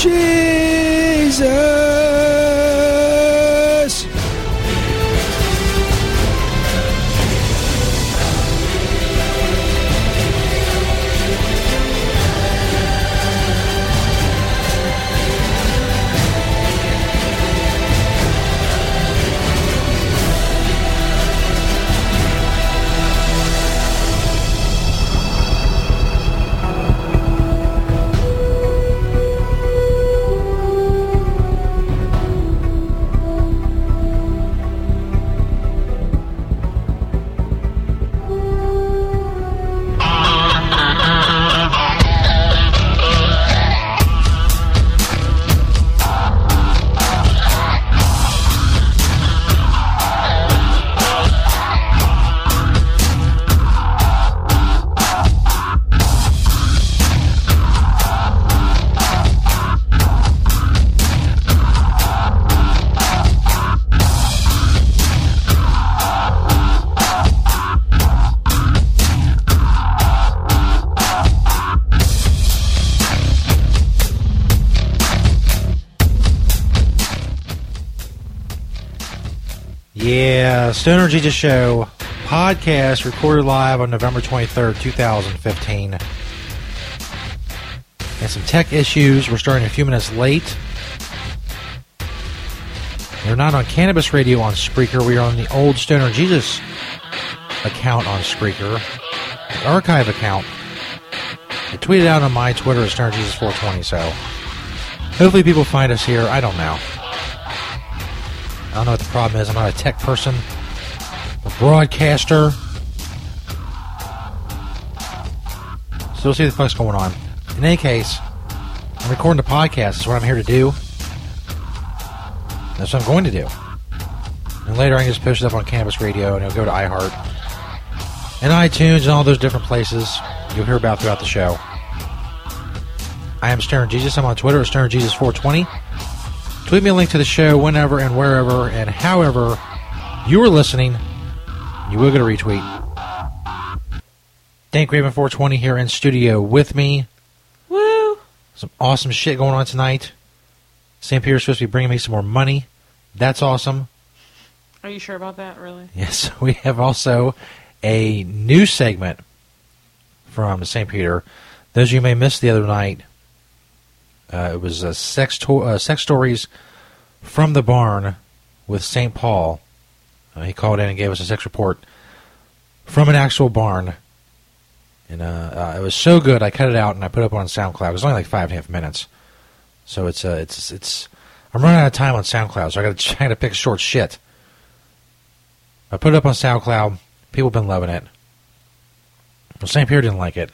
Jesus. Yeah, Stoner Jesus Show podcast recorded live on November 23rd, 2015. And some tech issues. We're starting a few minutes late. We're not on Cannabis Radio on Spreaker. We are on the old Stoner Jesus account on Spreaker, the archive account. I tweeted out on my Twitter at Stoner Jesus 420, so hopefully people find us here. I don't know. I don't know what the problem is. I'm not a tech person, broadcaster. So we'll see what the fuck's going on. In any case, I'm recording the podcast. That's what I'm here to do. That's what I'm going to do. And later I can just post it up on Cannabis Radio and it'll go to iHeart and iTunes and all those different places you'll hear about throughout the show. I am Stoner Jesus. I'm on Twitter at Stoner Jesus 420 Tweet me a link to the show whenever and wherever and however you are listening. You will get a retweet. Dank Raven 420 here in studio with me. Woo! Some awesome shit going on tonight. St. Peter's supposed to be bringing me some more money. That's awesome. Are you sure about that, really? Yes, we have also a new segment from St. Peter. Those of you may missed the other night, uh, it was uh, sex to- uh, sex stories from the barn with St. Paul. Uh, he called in and gave us a sex report from an actual barn, and uh, uh, it was so good. I cut it out and I put it up on SoundCloud. It was only like five and a half minutes, so it's uh, it's it's. I'm running out of time on SoundCloud, so I got to try to pick short shit. I put it up on SoundCloud. People have been loving it. Well, St. Peter didn't like it.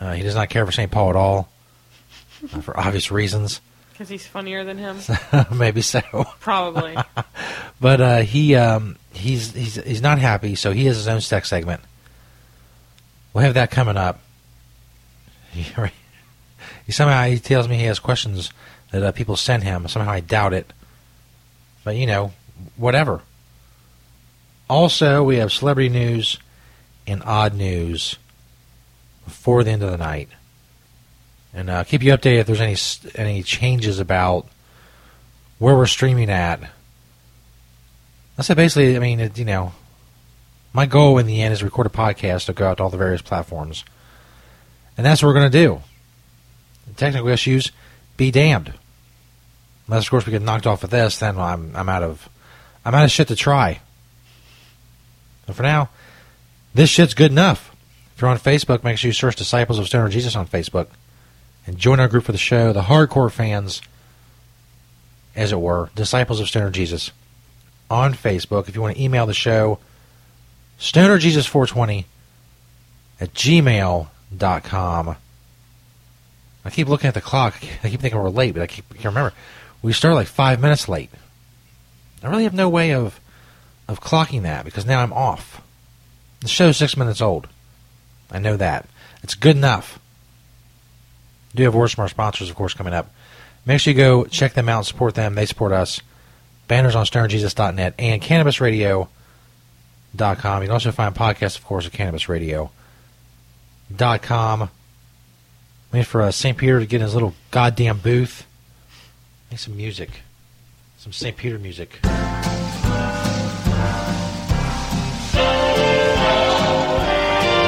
Uh, he does not care for St. Paul at all, uh, for obvious reasons. Because he's funnier than him? Maybe so. Probably. But uh, he um, he's he's he's not happy, so he has his own sex segment. we'll have that coming up. He, somehow he tells me he has questions that uh, people send him. Somehow I doubt it, but you know, whatever. Also, we have celebrity news and odd news before the end of the night, and uh, keep you updated if there's any any changes about where we're streaming at. I said basically, I mean, it, you know, my goal in the end is record a podcast to go out to all the various platforms, and that's what we're going to do. Technical issues, be damned. Unless, of course, we get knocked off of this, then I'm I'm out of I'm out of shit to try. But for now, this shit's good enough. If you're on Facebook, make sure you search Disciples of Stoner Jesus on Facebook and join our group for the show, the hardcore fans, as it were, Disciples of Stoner Jesus on Facebook. If you want to email the show, stonerjesus420 at gmail.com. I keep looking at the clock. I keep thinking we're late, but I keep, I can't remember. We started like five minutes late. I really have no way of of clocking that because now I'm off. The show's six minutes old. I know that. It's good enough. Do have words from our sponsors, of course, coming up. Make sure you go check them out and support them. They support us. Banners on stonerjesus.net and cannabisradio.com. You can also find podcasts, of course, at cannabisradio.com. Waiting for uh, St. Peter to get in his little goddamn booth. Make some music. Some St. Peter music.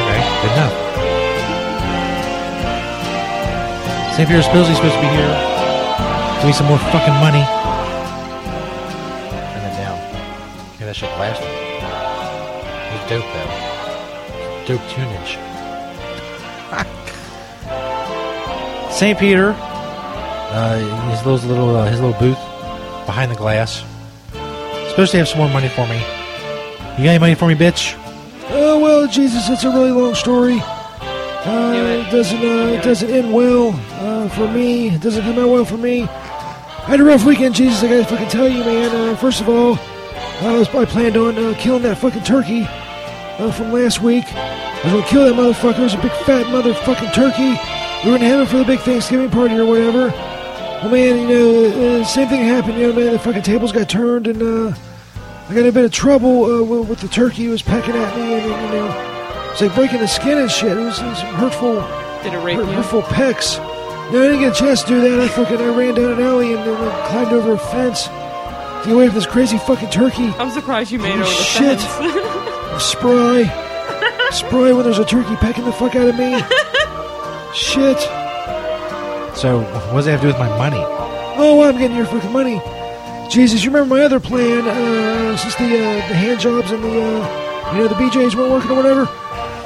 Okay, good enough. St. Peter Spillsy's supposed to be here. Give me some more fucking money. Turn that down. Okay, that shit. It's dope though. Dope tunage. St. Peter, uh, his little, little uh, his little booth behind the glass. Supposed to have some more money for me. You got any money for me, bitch? Oh well, Jesus, it's a really long story. Uh, it. it doesn't uh, it doesn't end well uh, for me. It doesn't come out well for me. I had a rough weekend, Jesus. I gotta fucking tell you, man. Uh, first of all, I was I planned on uh, killing that fucking turkey uh, from last week. I was gonna kill that motherfucker. It was a big fat motherfucking turkey. We were gonna have it for the big Thanksgiving party or whatever. Well, man, you know, uh, same thing happened. You know, man, the fucking tables got turned, and uh, I got in a bit of trouble uh, with, the turkey. It was pecking at me, and, and you know, it's like breaking the skin and shit. It was, it was hurtful, Did it rape hurt, you? hurtful pecks. No, I didn't get a chance to do that. I fucking I ran down an alley and, and climbed over a fence to get away from this crazy fucking turkey. I'm surprised you made it Holy over the shit. fence. Spry, spry when there's a turkey pecking the fuck out of me. shit. So, what does that have to do with my money? Oh, well, I'm getting your fucking money. Jesus, you remember my other plan? Uh, since the uh, the hand jobs and the uh, you know the BJ's weren't working or whatever,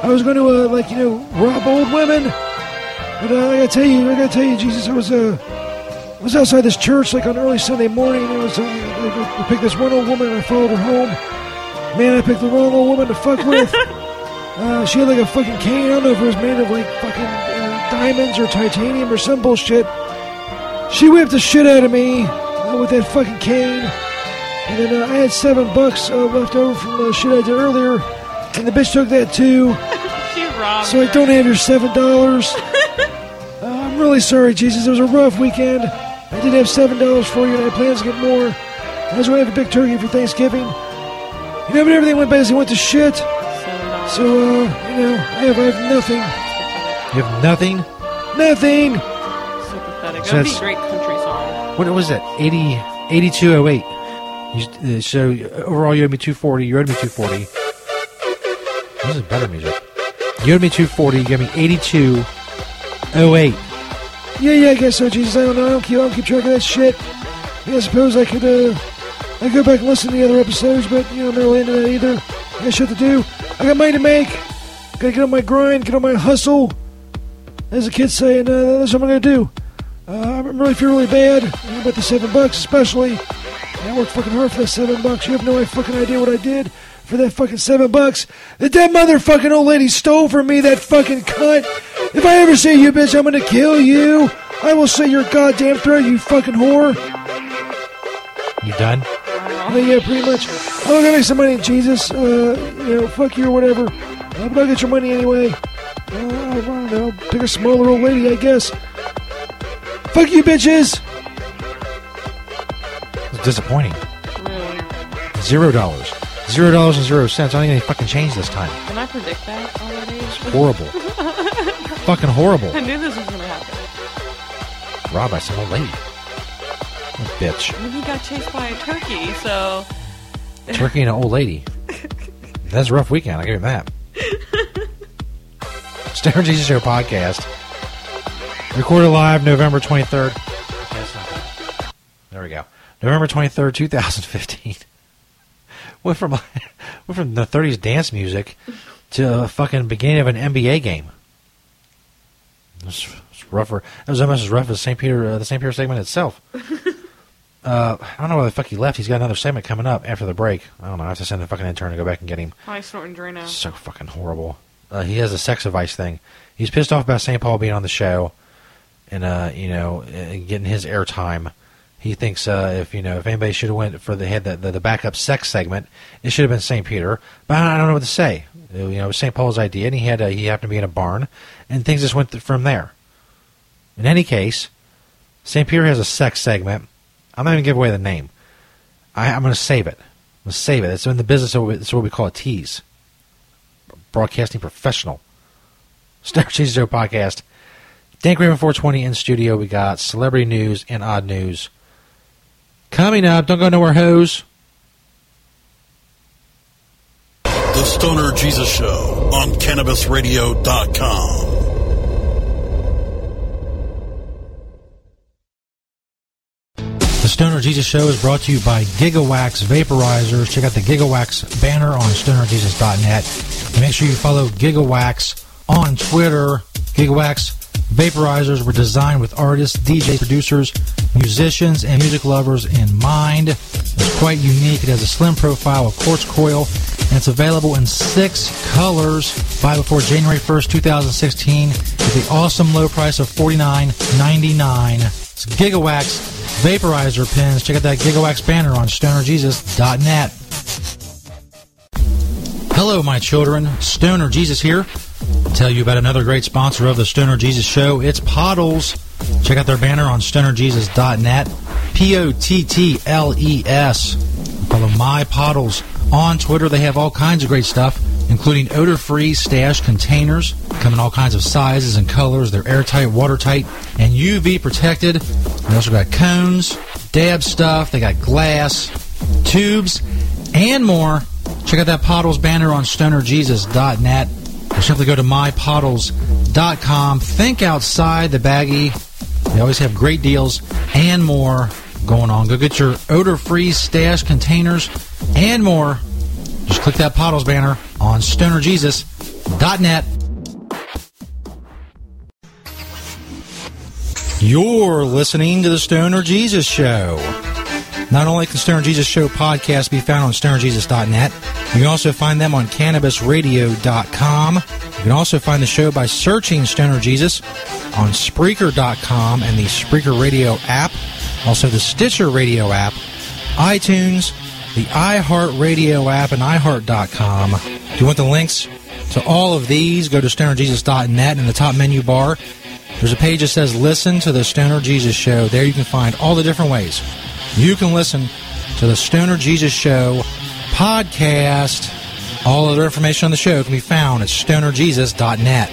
I was going to uh, like you know rob old women. But uh, I gotta tell you, I gotta tell you, Jesus, I was uh, I was outside this church like on early Sunday morning. And I was uh, I, I picked this one old woman and I followed her home. Man, I picked the wrong old woman to fuck with. Uh, she had like a fucking cane. I don't know if it was made of like fucking uh, diamonds or titanium or some bullshit. She whipped the shit out of me uh, with that fucking cane. And then uh, I had seven bucks uh, left over from the shit I did earlier. And the bitch took that too. she robbed So I her. don't have your seven dollars. uh, I'm really sorry, Jesus. It was a rough weekend. I did have seven dollars for you, and I had plans to get more. I was going to have a big turkey for Thanksgiving. You know, but everything went basically went to shit. So, uh, you know, I have, I have nothing. You have nothing? Nothing. So pathetic. So That would be that's- a great country song. What was it? 80, 8208. You, uh, so, uh, overall, you owed me 240. You owed me 240. This is better music. You owed me 240. You gave me 8208. Yeah, yeah, I guess so, Jesus. I don't know. I don't keep, I don't keep track of that shit. Yeah, I suppose I could, uh, I go back and listen to the other episodes, but, you know, I'm not really into that either. I got shit to do. I got money to make. Gotta get on my grind, get on my hustle. As the kids say, and uh, that's what I'm gonna do. Uh, I really feel really bad about the seven bucks, especially. I worked fucking hard for the seven bucks. You have no fucking idea what I did for that fucking seven bucks. That that motherfucking old lady stole from me, that fucking cunt. If I ever see you, bitch, I'm gonna kill you. I will say your goddamn throat, you fucking whore. You done? Oh, yeah, pretty much. I'm gonna make some money, Jesus. Uh, you know, fuck you or whatever. Uh, but I'll get your money anyway. Uh, I don't know. Pick a smaller old lady, I guess. Fuck you, bitches! It's disappointing. Zero dollars. Zero dollars and zero cents. I don't think they fucking change this time. Can I predict that already? Horrible. fucking horrible. I knew this was gonna happen. Robbed by some old lady. A bitch. And then he got chased by a turkey, so Turkey and an old lady. That's a rough weekend. I give him that. Stoner Jesus Show podcast. Recorded live November 23rd. That's not bad. There we go. November 23rd, 2015. Went from, went from the 30s dance music to a fucking beginning of an NBA game. It was, it was rougher. It was almost as rough as St. Peter, uh, the St. Peter segment itself. Uh, I don't know where the fuck he left. He's got another segment coming up after the break. I don't know. I have to send the fucking intern to go back and get him. probably snorting Drano. So fucking horrible. Uh, he has a sex advice thing. He's pissed off about St. Paul being on the show, and uh, you know, uh, getting his airtime. He thinks uh, if you know if anybody should have went for the head the, the, the backup sex segment, it should have been St. Peter. But I don't know what to say. Uh, You know, it was St. Paul's idea, and he had uh, he happened to be in a barn, and things just went th- from there. In any case, St. Peter has a sex segment. I'm not even give away the name. I, I'm going to save it. I'm going to save it. It's in the business it's what we call a tease. Broadcasting professional. Star Cheese Show podcast. Dank Raven 420 in studio. We got celebrity news and odd news. Coming up, don't go nowhere, hoes. The Stoner Jesus Show on CannabisRadio.com. The Stoner Jesus Show is brought to you by Gigawax Vaporizers. Check out the Gigawax banner on stonerjesus.net. And make sure you follow Gigawax on Twitter. Gigawax Vaporizers were designed with artists, DJs, producers, musicians, and music lovers in mind. It's quite unique. It has a slim profile, a quartz coil, and it's available in six colors. Buy before January 1st, 2016 at the awesome low price of $49.99. It's Gigawax vaporizer pins. Check out that Gigawax banner on stonerjesus.net. Hello, my children. Stoner Jesus here. Tell you about another great sponsor of the Stoner Jesus Show. It's Pottles. Check out their banner on stonerjesus.net. P O T T L E S. Follow my Pottles on Twitter. They have all kinds of great stuff, including odor-free stash containers. Come in all kinds of sizes and colors. They're airtight, watertight, and UV protected. They also got cones, dab stuff. They got glass, tubes, and more. Check out that Pottles banner on stonerjesus.net simply go to mypottles.com. Think outside the baggie. They always have great deals and more going on. Go get your odor-free stash containers and more. Just click that Pottles banner on stonerjesus.net. You're listening to the Stoner Jesus Show. Not only can Stoner Jesus Show podcast be found on stonerjesus.net, you can also find them on cannabisradio.com. You can also find the show by searching Stoner Jesus on Spreaker.com and the Spreaker Radio app, also the Stitcher Radio app, iTunes, the iHeartRadio app, and iHeart.com. If you want the links to all of these, go to stonerjesus.net in the top menu bar. There's a page that says Listen to the Stoner Jesus Show. There you can find all the different ways you can listen to the Stoner Jesus Show podcast. All other information on the show can be found at stonerjesus.net.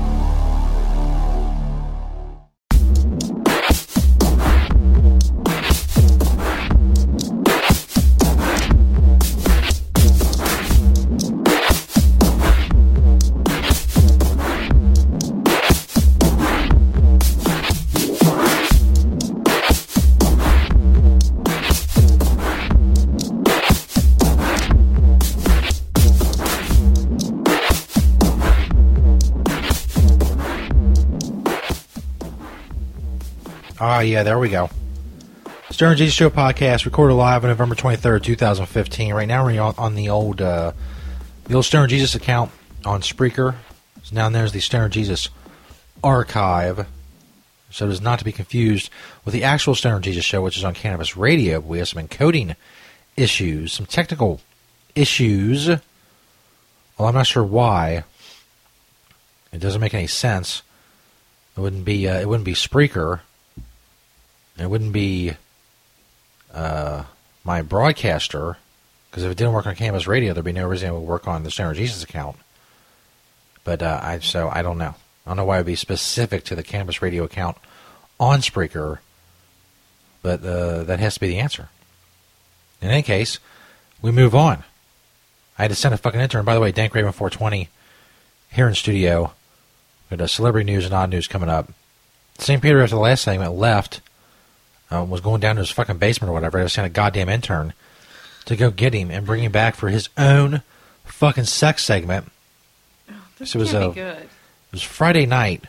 Yeah, there we go. Stoner Jesus Show podcast recorded live on November 23rd, 2015. Right now we're on, on the old uh, the old Stoner Jesus account on Spreaker. So now there's the Stoner Jesus archive. So it is not to be confused with the actual Stoner Jesus Show, which is on Cannabis Radio. We have some encoding issues, some technical issues. Well, I'm not sure why. It doesn't make any sense. It wouldn't be uh, it wouldn't be Spreaker. It wouldn't be uh, my broadcaster because if it didn't work on Cannabis Radio, there'd be no reason it would work on the Stoner Jesus account. But uh, I so I don't know. I don't know why it would be specific to the Cannabis Radio account on Spreaker, but uh, that has to be the answer. In any case, we move on. I had to send a fucking intern. By the way, Dank Raven 420 here in studio. We a celebrity news and odd news coming up. St. Peter, after the last segment, left uh, was going down to his fucking basement or whatever. I sent a goddamn intern to go get him and bring him back for his own fucking sex segment. This So it was can't a- be good. It was Friday night.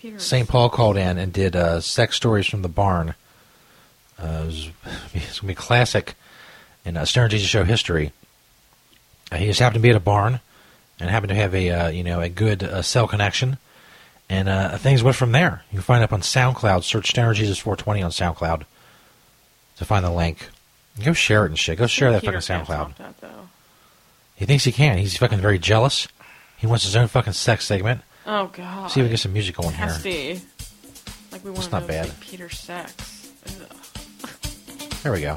St. St. Paul called in and did uh, sex stories from the barn. Uh, it was, it's gonna be classic in uh, Stoner Jesus Show history. Uh, he just happened to be at a barn and happened to have a uh, you know a good uh, cell connection, and uh, things went from there. You can find it up on SoundCloud. Search Stoner Jesus 420 on SoundCloud to find the link. Go share it and shit. Go share that Peter fucking SoundCloud. That. He thinks he can. He's fucking very jealous. He wants his own fucking sex segment. Oh god. See if we can get some music going here. Nasty. Like we want It's not bad. St. Peter sex. Ugh. There we go.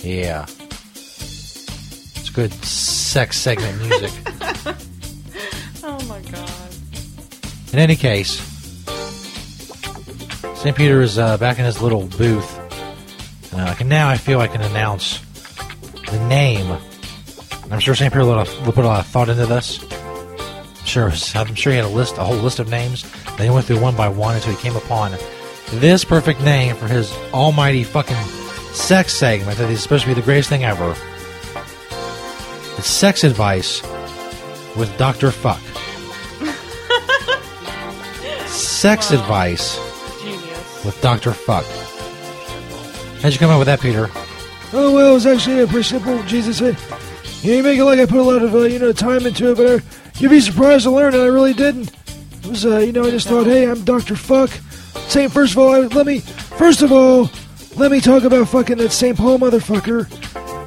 Yeah. It's good sex segment music. Oh my god. In any case, St. Peter is uh, back in his little booth. Uh, and now I feel I can announce the name. I'm sure St. Peter a, put a lot of thought into this. I'm sure, I'm sure he had a list, a whole list of names. Then he went through one by one until he came upon this perfect name for his almighty fucking sex segment that is supposed to be the greatest thing ever. It's Sex Advice with Dr. Fuck. Sex Wow. Advice Genius. with Dr. Fuck. How'd you come up with that, Peter? Oh well, it was actually a pretty simple. Jesus, I, you, know, you make it like I put a lot of uh, you know time into it, but uh, you'd be surprised to learn that I really didn't. It was uh, you know I just thought, hey, I'm Doctor Fuck. Saying first of all, I, let me first of all let me talk about fucking that St. Paul motherfucker.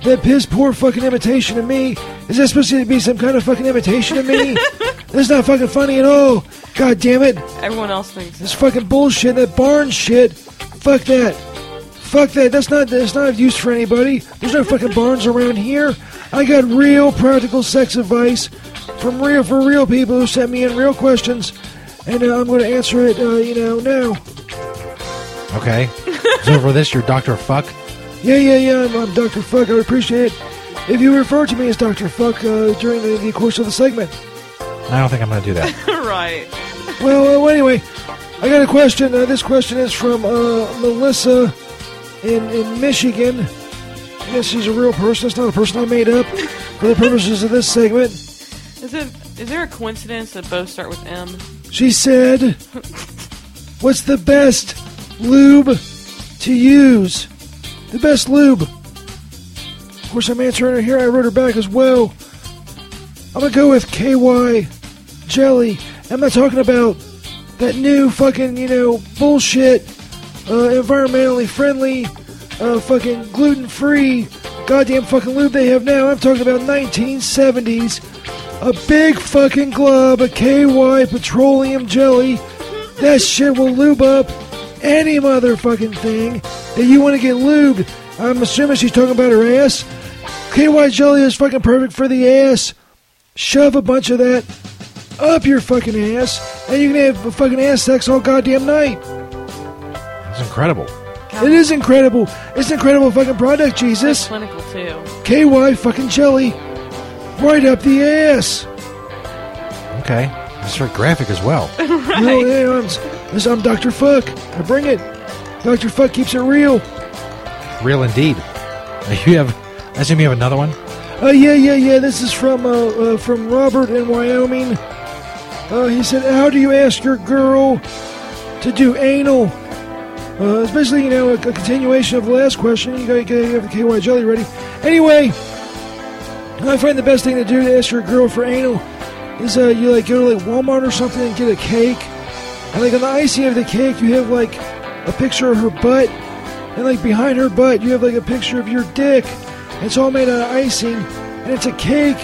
That piss poor fucking imitation of me. Is that supposed to be some kind of fucking imitation of me? That's not fucking funny at all. God damn it. Everyone else thinks This fucking bullshit, that barn shit. Fuck that. Fuck that. That's not that's not of use for anybody. There's no fucking barns around here. I got real practical sex advice from real for real people who sent me in real questions, and uh, I'm going to answer it. Uh, you know now. Okay. so for this, you're Dr. Fuck. Yeah, yeah, yeah. I'm, I'm Doctor Fuck. I would appreciate it if you refer to me as Doctor Fuck uh, during the, the course of the segment. I don't think I'm going to do that. right. Well, uh, anyway, I got a question. Uh, this question is from uh, Melissa in in Michigan, Yes, she's a real person. It's not a person I made up for the purposes of this segment. Is it? Is there a coincidence that both start with M? She said, What's the best lube to use? The best lube. Of course, I'm answering her here. I wrote her back as well. I'm gonna go with KY jelly. I'm not talking about that new fucking, you know, bullshit, uh, environmentally friendly, uh, fucking gluten free, goddamn fucking lube they have now. I'm talking about 1970s. A big fucking glob of KY petroleum jelly. That shit will lube up any motherfucking thing that you want to get lubed. I'm assuming she's talking about her ass. KY jelly is fucking perfect for the ass. Shove a bunch of that up your fucking ass, and you can have fucking ass sex all goddamn night. It's incredible. It is incredible. It's an incredible fucking product, It's Jesus. clinical too. KY fucking jelly. Right up the ass. Okay. It's very graphic as well. No, yeah, I'm, this- I'm Dr. Fuck. I bring it. Dr. Fuck keeps it real. Real indeed. You have, I assume you have another one? Uh, yeah, yeah, yeah. This is from uh, uh, from Robert in Wyoming. Uh, he said, "How do you ask your girl to do anal?" Uh, especially, you know, a, a continuation of the last question. You gotta, gotta have the KY jelly ready. Anyway, I find the best thing to do to ask your girl for anal is uh, you like go to like Walmart or something and get a cake, and like on the icing of the cake, you have like a picture of her butt, and like behind her butt, you have like a picture of your dick. It's all made out of icing, and it's a cake,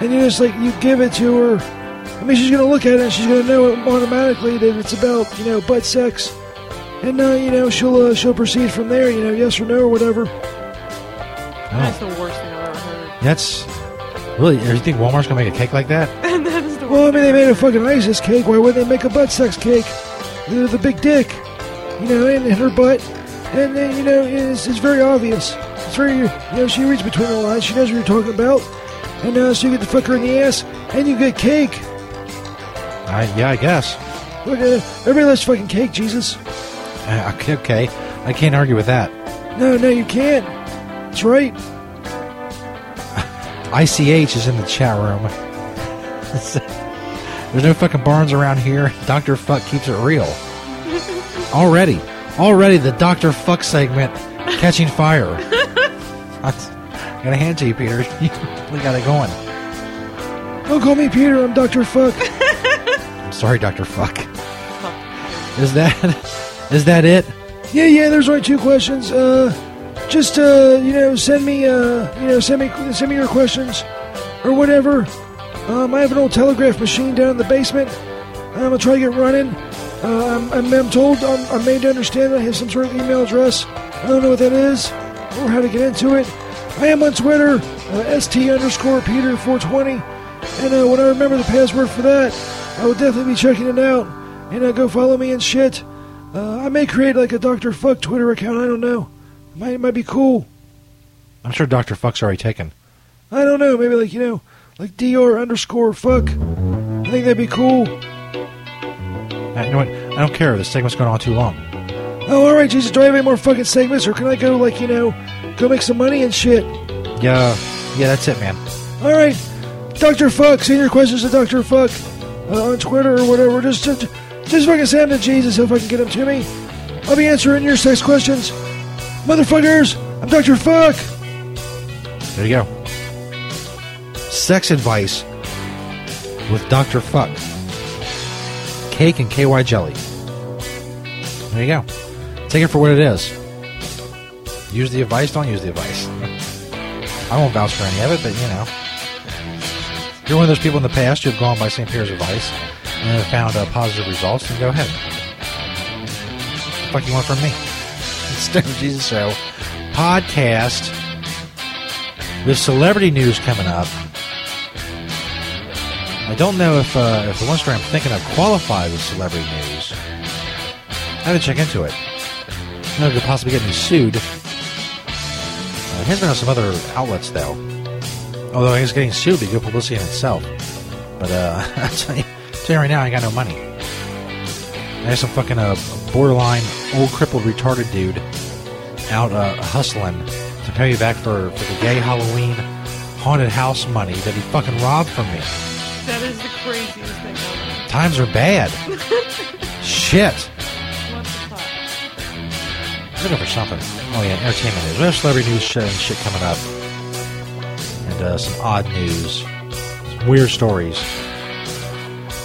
and you just like you give it to her. I mean, she's gonna look at it and she's gonna know automatically that it's about you know butt sex, and uh, you know she'll uh, she'll proceed from there. You know, yes or no or whatever. That's the worst thing I've ever heard. That's really. You think Walmart's gonna make a cake like that? that is the Well, I mean, they made a fucking ISIS cake. Why wouldn't they make a butt sex cake? The, the big dick, you know, in, in her butt, and then you know it's, it's very obvious. It's very you know she reads between the lines. She knows what you're talking about, and uh, so you get to fuck her in the ass, and you get cake. I, yeah, I guess. Look at it. Everybody loves fucking cake, Jesus. Uh, okay, okay, I can't argue with that. No, no, you can't. That's right. ICH is in the chat room. There's no fucking barns around here. Doctor Fuck keeps it real. already, already the Doctor Fuck segment catching fire. I got a hand to you, Peter. we got it going. Don't call me Peter. I'm Doctor Fuck. I'm sorry, Doctor Fuck. Is that is that it? Yeah, yeah. There's only two questions. Uh, just uh, you know, send me uh, you know, send me send me your questions or whatever. Um, I have an old telegraph machine down in the basement. I'm gonna try to get running. Uh, I'm, I'm, I'm told I'm, I'm made to understand that I have some sort of email address. I don't know what that is or how to get into it. I am on Twitter, uh, st underscore Peter 420, and uh, when I remember the password for that, I will definitely be checking it out. And uh, go follow me and shit. Uh, I may create like a Doctor Fuck Twitter account. I don't know. Might might be cool. I'm sure Doctor Fuck's already taken. I don't know. Maybe like you know, like Dr underscore Fuck. I think that'd be cool. Uh, you know what? I don't care. This segment's going on too long. Oh, all right, Jesus. Do I have any more fucking segments, or can I go like you know, go make some money and shit? Yeah, yeah, that's it, man. All right, Doctor Fuck. Send your questions to Doctor Fuck Uh, on Twitter or whatever. Just, just, just fucking send to Jesus if I can get them to me. I'll be answering your sex questions, motherfuckers. I'm Doctor Fuck. There you go. Sex advice with Dr. Fuck. Cake and KY jelly. There you go. Take it for what it is. Use the advice, don't use the advice. I won't vouch for any of it, but you know. You're one of those people in the past who have gone by St. Peter's advice and have found uh, positive results, then go ahead. What the fuck you want from me? It's Stoner Jesus Show podcast with celebrity news coming up. I don't know if uh, if the one story I'm thinking of qualifies as celebrity news. I have to check into it. I know it could possibly get me sued. Uh, it has been on some other outlets though. Although he's getting sued be good publicity in itself. But uh, I'll tell you, tell you right now, I ain't got no money. I have some fucking uh, borderline old crippled retarded dude out uh, hustling to pay me back for, for the gay Halloween haunted house money that he fucking robbed from me. That is the craziest thing ever. Times are bad. Shit. Looking for something. Oh yeah, entertainment news. We have celebrity news show and shit coming up, and uh, some odd news, some weird stories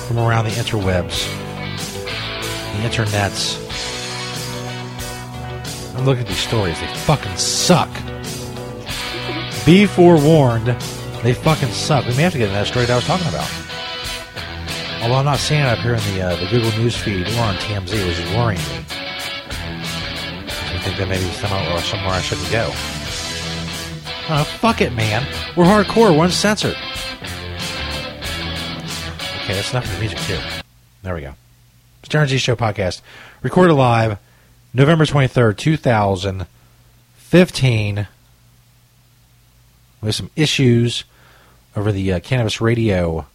from around the interwebs, the internets. I'm looking at these stories. They fucking suck. Be forewarned, they fucking suck. We may have to get into that story that I was talking about. Although I'm not seeing it up here in the uh, the Google News feed or on TMZ, which is worrying me. I think that maybe somewhere somewhere I shouldn't go. Oh, fuck it, man. We're hardcore. We're uncensored. Okay, that's enough of the music too. There we go. Stern G Show podcast, recorded live, November twenty third, two thousand fifteen. We have some issues over the uh, cannabis radio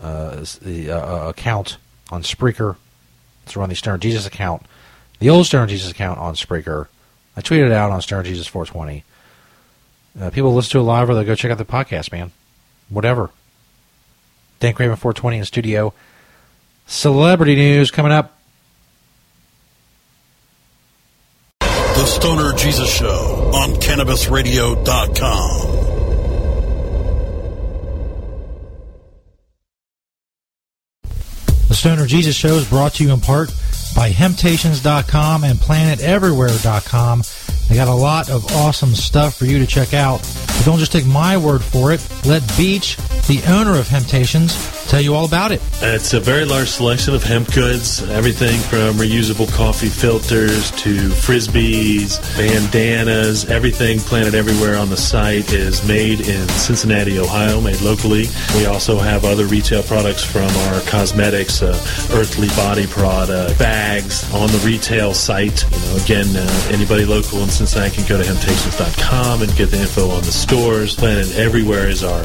uh, the uh, uh, account on Spreaker. It's run the Stoner Jesus account, the old Stoner Jesus account on Spreaker. I tweeted it out on Stoner Jesus 420. Uh, people listen to it live, or they'll go check out the podcast, man. Whatever. Dank Raven 420 in studio. Celebrity news coming up. The Stoner Jesus Show on CannabisRadio.com. The Stoner Jesus Show is brought to you in part by Hemptations.com and PlanetEverywhere.com. They got a lot of awesome stuff for you to check out. But don't just take my word for it. Let Beach, the owner of Hemptations, tell you all about it. It's a very large selection of hemp goods, everything from reusable coffee filters to frisbees, bandanas, everything planted everywhere on the site is made in Cincinnati, Ohio, made locally. We also have other retail products from our cosmetics, uh, earthly body product, bags on the retail site. You know, again, uh, anybody local in Cincinnati can go to hemptations.com and get the info on the stores. Planet Everywhere is our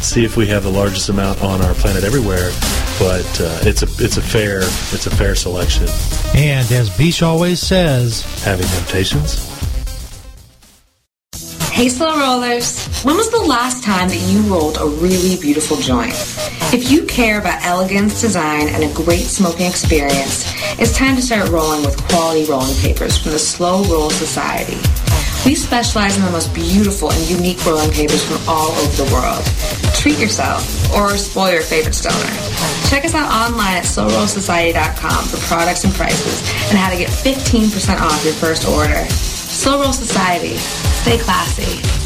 see if we have the largest amount on our planet everywhere. But uh, it's a it's a fair it's a fair selection. And as Beach always says, Having temptations. Hey, slow rollers. When was the last time that you rolled a really beautiful joint? If you care about elegance, design, and a great smoking experience, it's time to start rolling with quality rolling papers from the Slow Roll Society. We specialize in the most beautiful and unique rolling papers from all over the world. Treat yourself or spoil your favorite stoner. Check us out online at slowrollsociety.com for products and prices and how to get 15% off your first order. Slow Roll Society. Stay classy.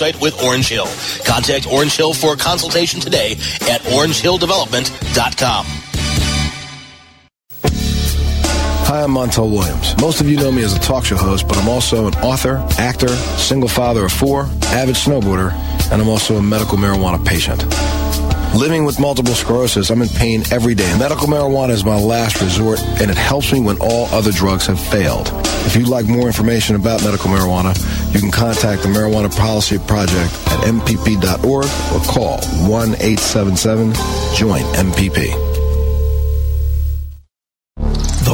with Orange Hill. Contact Orange Hill for a consultation today at orangehilldevelopment.com. Hi, I'm Montel Williams. Most of you know me as a talk show host, but I'm also an author, actor, single father of four, avid snowboarder, and I'm also a medical marijuana patient. Living with multiple sclerosis, I'm in pain every day. Medical marijuana is my last resort, and it helps me when all other drugs have failed. If you'd like more information about medical marijuana, you can contact the Marijuana Policy Project at mpp.org or call 1 877 JOIN MPP.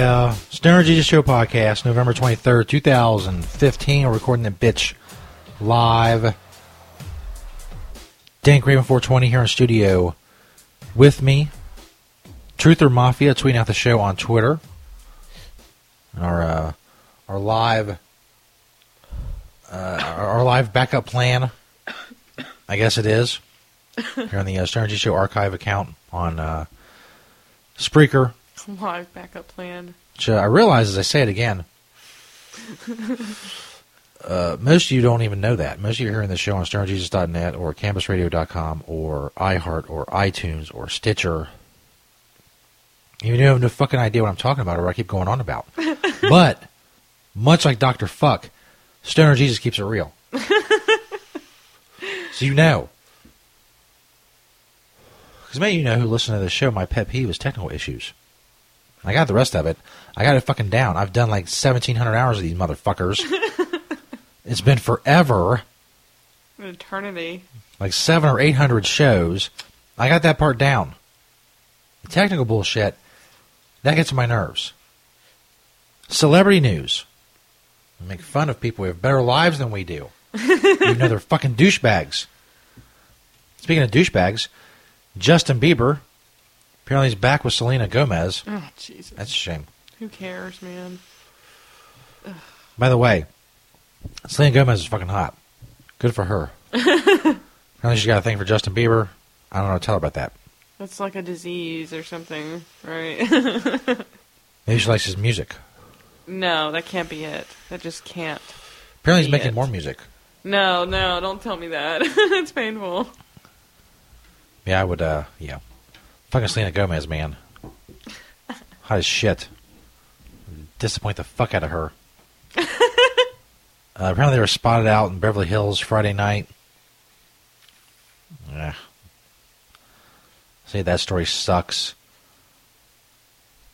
Yeah. Stoner Jesus Show podcast, November 23rd, 2015. We're recording the bitch live. Dank Raven 420 here in studio with me. Truth or Mafia tweeting out the show on Twitter. Our uh, our live uh, our, our live backup plan, I guess it is, here on the uh, Stoner Jesus Show archive account on uh, Spreaker. Live backup plan. Which uh, I realize as I say it again, uh, most of you don't even know that. Most of you are hearing the show on stonerjesus.net or cannabisradio.com or iHeart or iTunes or Stitcher. You have no fucking idea what I'm talking about or what I keep going on about. but, much like Dr. Fuck, Stoner Jesus keeps it real. so you know. Because many of you know who listen to the show, my pet peeve is technical issues. I got the rest of it. I got it fucking down. I've done like 1,700 hours of these motherfuckers. it's been forever. An eternity. Like seven or 800 shows. I got that part down. The technical bullshit, that gets on my nerves. Celebrity news. We make fun of people who have better lives than we do. Even though they're fucking douchebags. Speaking of douchebags, Justin Bieber apparently he's back with Selena Gomez. Oh, Jesus. That's a shame. Who cares, man? By the way, Selena Gomez is fucking hot. Good for her. Apparently she's got a thing for Justin Bieber. I don't know. Tell her about that. That's like a disease or something, right? Maybe she likes his music. no, that can't be it. That just can't. Apparently he's making it. more music. No, no, don't tell me that. it's painful. Yeah, I would. uh Yeah, fucking Selena Gomez, man. Hot as shit. Disappoint the fuck out of her. uh, apparently they were spotted out in Beverly Hills Friday night. Yeah. See, that story sucks.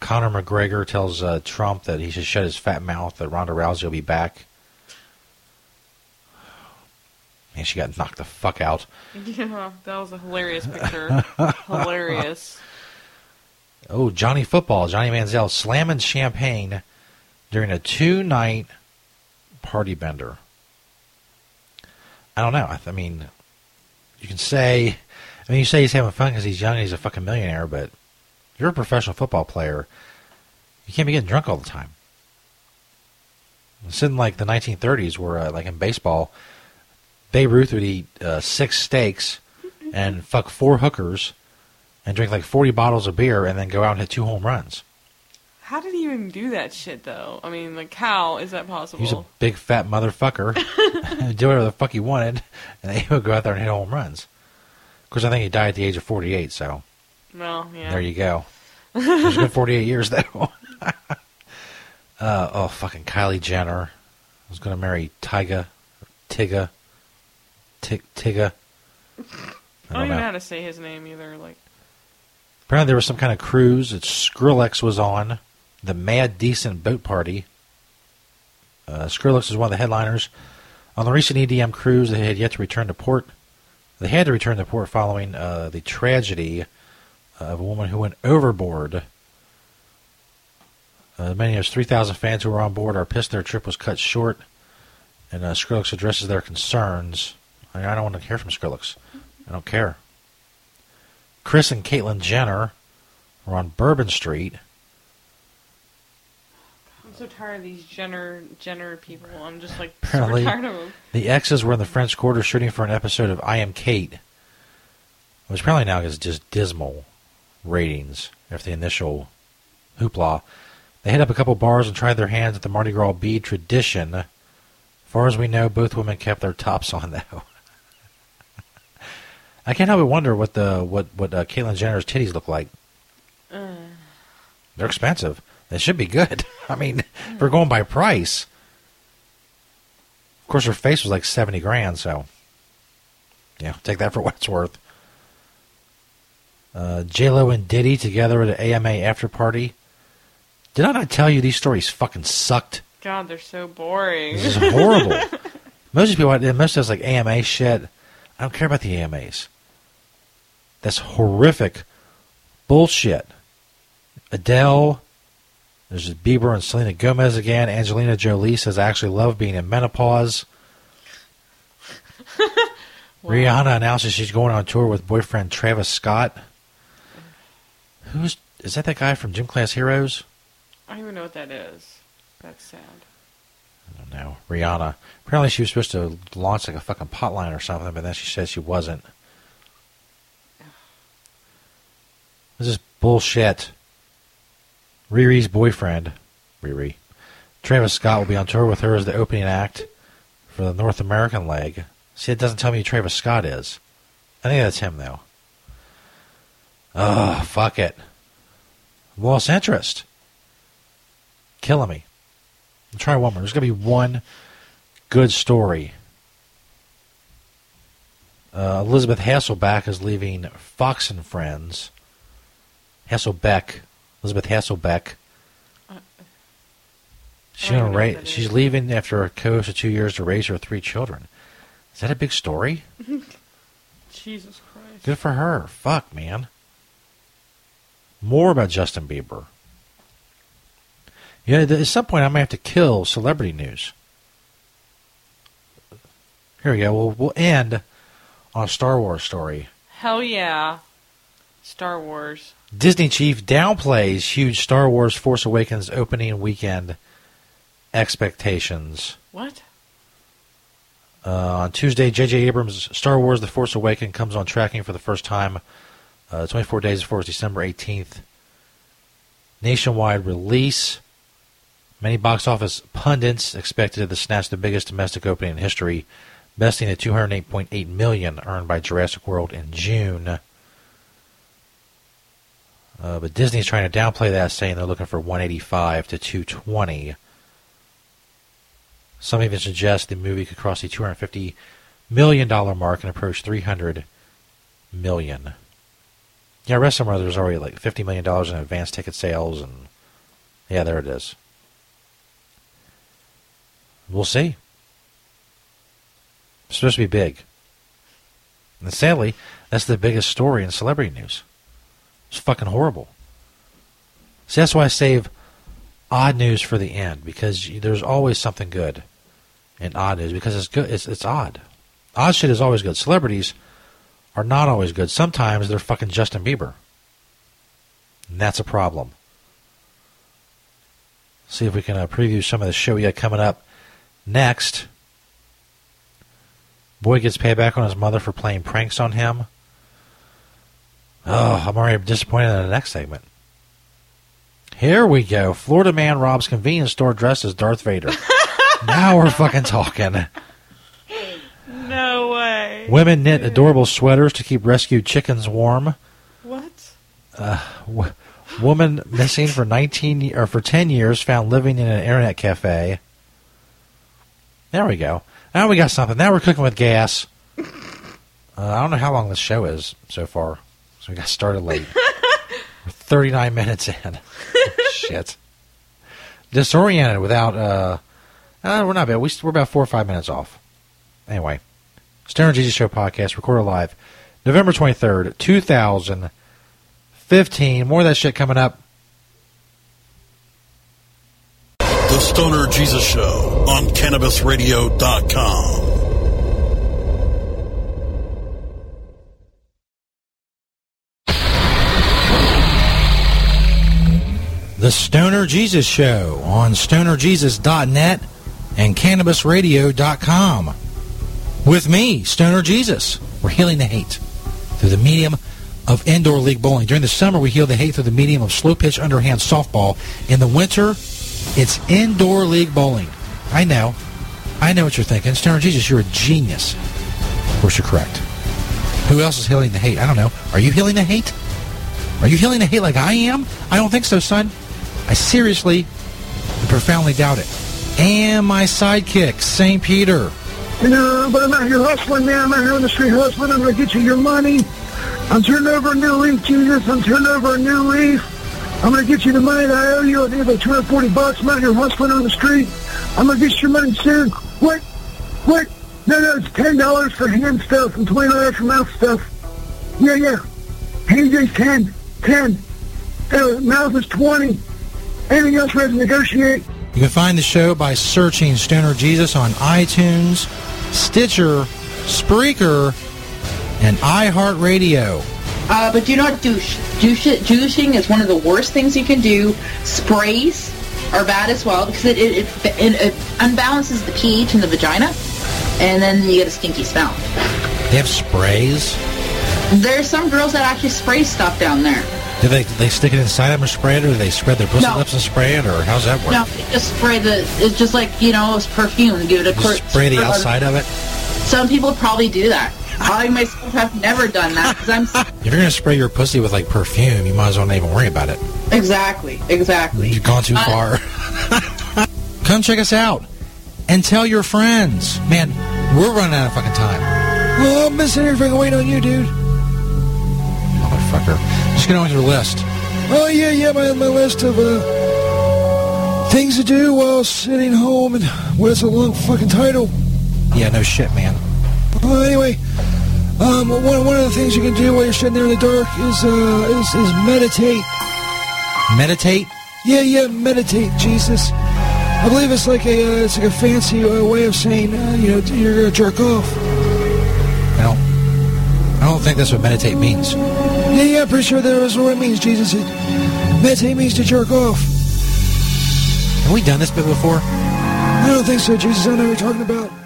Conor McGregor tells uh, Trump that he should shut his fat mouth. That Ronda Rousey will be back. Man, she got knocked the fuck out. Yeah, that was a hilarious picture. hilarious. Oh, Johnny Football, Johnny Manziel slamming champagne during a two night party bender. I don't know. I, th- I mean, you can say, I mean, you say he's having fun because he's young and he's a fucking millionaire, but you're a professional football player. You can't be getting drunk all the time. It's in like the 1930s where, uh, like in baseball, Babe Ruth would eat uh, six steaks and fuck four hookers and drink like 40 bottles of beer and then go out and hit two home runs. How did he even do that shit, though? I mean, like, how is that possible? He was a big fat motherfucker. do whatever the fuck he wanted, and he would go out there and hit home runs. Of course, I think he died at the age of 48, so well, yeah. there you go. It's been 48 years, though. uh, oh, fucking Kylie Jenner was going to marry Tyga, Tigga, Tigga. I don't, I don't even know know. how to say his name either. Like, Apparently, there was some kind of cruise that Skrillex was on, the Mad Decent Boat Party. Uh, Skrillex is one of the headliners on the recent EDM cruise. They had yet to return to port. They had to return to port following uh, the tragedy of a woman who went overboard. Uh, many of 3,000 fans who were on board are pissed their trip was cut short, and uh, Skrillex addresses their concerns. I, don't want to hear from Skrillex. I don't care. Kris and Caitlyn Jenner were on Bourbon Street. I'm so tired of these Jenner Jenner people. I'm just like Apparently, so tired of them. the exes were in the French Quarter shooting for an episode of I Am Cait, which apparently now is just dismal ratings after the initial hoopla. They hit up a couple bars and tried their hands at the Mardi Gras bead tradition. As far as we know, both women kept their tops on though. I can't help but wonder what the what what uh, Caitlyn Jenner's titties look like. Uh, They're expensive. They should be good. I mean, if we're going by price. Of course, her face was like seventy grand, so yeah, take that for what it's worth. Uh, J Lo and Diddy together at an AMA after party. Did I not tell you these stories fucking sucked? God, they're so boring. This is horrible. most people, most of us like AMA shit. I don't care about the AMAs. That's horrific bullshit. Adele, there's Bieber and Selena Gomez again. Angelina Jolie says, I actually love being in menopause. Rihanna announces she's going on tour with boyfriend Travis Scott. Who's is that? That guy from Gym Class Heroes? I don't even know what that is. That's sad. I don't know. Rihanna. Apparently, she was supposed to launch like a fucking potline or something, but then she said she wasn't. This is bullshit. Riri's boyfriend, Riri, Travis Scott will be on tour with her as the opening act for the North American leg. See, it doesn't tell me who Travis Scott is. I think that's him, though. Oh, fuck it. Lost interest. Killing me. I'll try one more. There's going to be one good story. Uh, Elizabeth Hasselback is leaving Fox and Friends. Hasselbeck. Elizabeth Hasselbeck. She's don't know what ra- She's leaving after a co-host of two years to raise her three children. Is that a big story? Jesus Christ. Good for her. Fuck, man. More about Justin Bieber. Yeah, at some point I might have to kill celebrity news. Here we go. We'll, we'll end on a Star Wars story. Hell yeah. Star Wars. Disney chief downplays huge Star Wars Force Awakens opening weekend expectations. What? Uh, on Tuesday, J.J. Abrams' Star Wars The Force Awakens comes on tracking for the first time uh, 24 days before its December 18th nationwide release. Many box office pundits expected it to snatch the biggest domestic opening in history, besting the 208.8 million earned by Jurassic World in June. Uh, but Disney's trying to downplay that, saying they're looking for 185 to 220. Some even suggest the movie could cross the 250 million dollar mark and approach 300 million. Yeah, I read somewhere already like 50 million dollars in advance ticket sales, and yeah, there it is. We'll see. It's supposed to be big. And sadly, that's the biggest story in celebrity news. It's fucking horrible. See, that's why I save odd news for the end because there's always something good in odd news because it's good. It's it's odd. Odd shit is always good. Celebrities are not always good. Sometimes they're fucking Justin Bieber, and that's a problem. See if we can uh, preview some of the show we got coming up next. Boy gets payback on his mother for playing pranks on him. Oh, I'm already disappointed in the next segment. Here we go. Florida man robs convenience store dressed as Darth Vader. now we're fucking talking. No way. Women knit adorable sweaters to keep rescued chickens warm. What? Uh, w- woman missing for 19 or for 10 years found living in an internet cafe. There we go. Now we got something. Now we're cooking with gas. Uh, I don't know how long this show is so far. So we got started late. we're 39 minutes in. Shit. Disoriented without. Uh, uh, we're not bad. We, we're about four or five minutes off. Anyway, Stoner Jesus Show podcast recorded live November 23rd, 2015. More of that shit coming up. The Stoner Jesus Show on CannabisRadio.com. The Stoner Jesus Show on stonerjesus.net and cannabisradio.com. With me, Stoner Jesus. We're healing the hate through the medium of indoor league bowling. During the summer, we heal the hate through the medium of slow pitch underhand softball. In the winter, it's indoor league bowling. I know. I know what you're thinking. Stoner Jesus, you're a genius. Of course, you're correct. Who else is healing the hate? I don't know. Are you healing the hate? Are you healing the hate like I am? I don't think so, son. I seriously and profoundly doubt it. And my sidekick, St. Peter. Know, but I'm out here hustling, man. I'm out here on the street hustling. I'm going to get you your money. I'm turning over a new leaf, Jesus. I'm turning over a new leaf. I'm going to get you the money that I owe you. I think about 240 bucks. I'm out here hustling on the street. I'm going to get you your money soon. What? What? No, no, it's $10 for hand stuff and $20 for mouth stuff. Yeah, yeah. Hand is 10. 10. Uh, mouth is 20. Anything else we have to negotiate? You can find the show by searching Stoner Jesus on iTunes, Stitcher, Spreaker, and iHeartRadio. Uh, but do not douche. douche. Douching is one of the worst things you can do. Sprays are bad as well because it, it, it, it, it unbalances the pH in the vagina, and then you get a stinky smell. They have sprays. There's some girls that actually spray stuff down there. Do they they stick it inside of them or spray it, or do they spread their pussy No. lips and spray it, or how's that work? No, just spray the. It's just like you know, it's perfume. Give it a Just spray the outside of it. Some people probably do that. I myself have never done that because I'm If you're gonna spray your pussy with like perfume, you might as well not even worry about it. exactly, exactly. You've gone too Uh, far. Come check us out and tell your friends. Man, we're running out of fucking time. Oh, I'm missing everything waiting on you, dude. Motherfucker. Just get on with your list. Oh, yeah, yeah, my, my list of uh, things to do while sitting home and what's a long fucking title. Yeah, no shit, man. Well, anyway, um, one, one of the things you can do while you're sitting there in the dark is, uh, is, is meditate. Meditate? Yeah, yeah, meditate, Jesus. I believe it's like a, uh, it's like a fancy uh, way of saying, uh, you know, you're gonna jerk off. I don't. I don't think that's what meditate means. Yeah, yeah, I'm pretty sure that is what it means, Jesus. It, meditate means to jerk off. Have we done this bit before? I don't think so, Jesus. I know what you're talking about.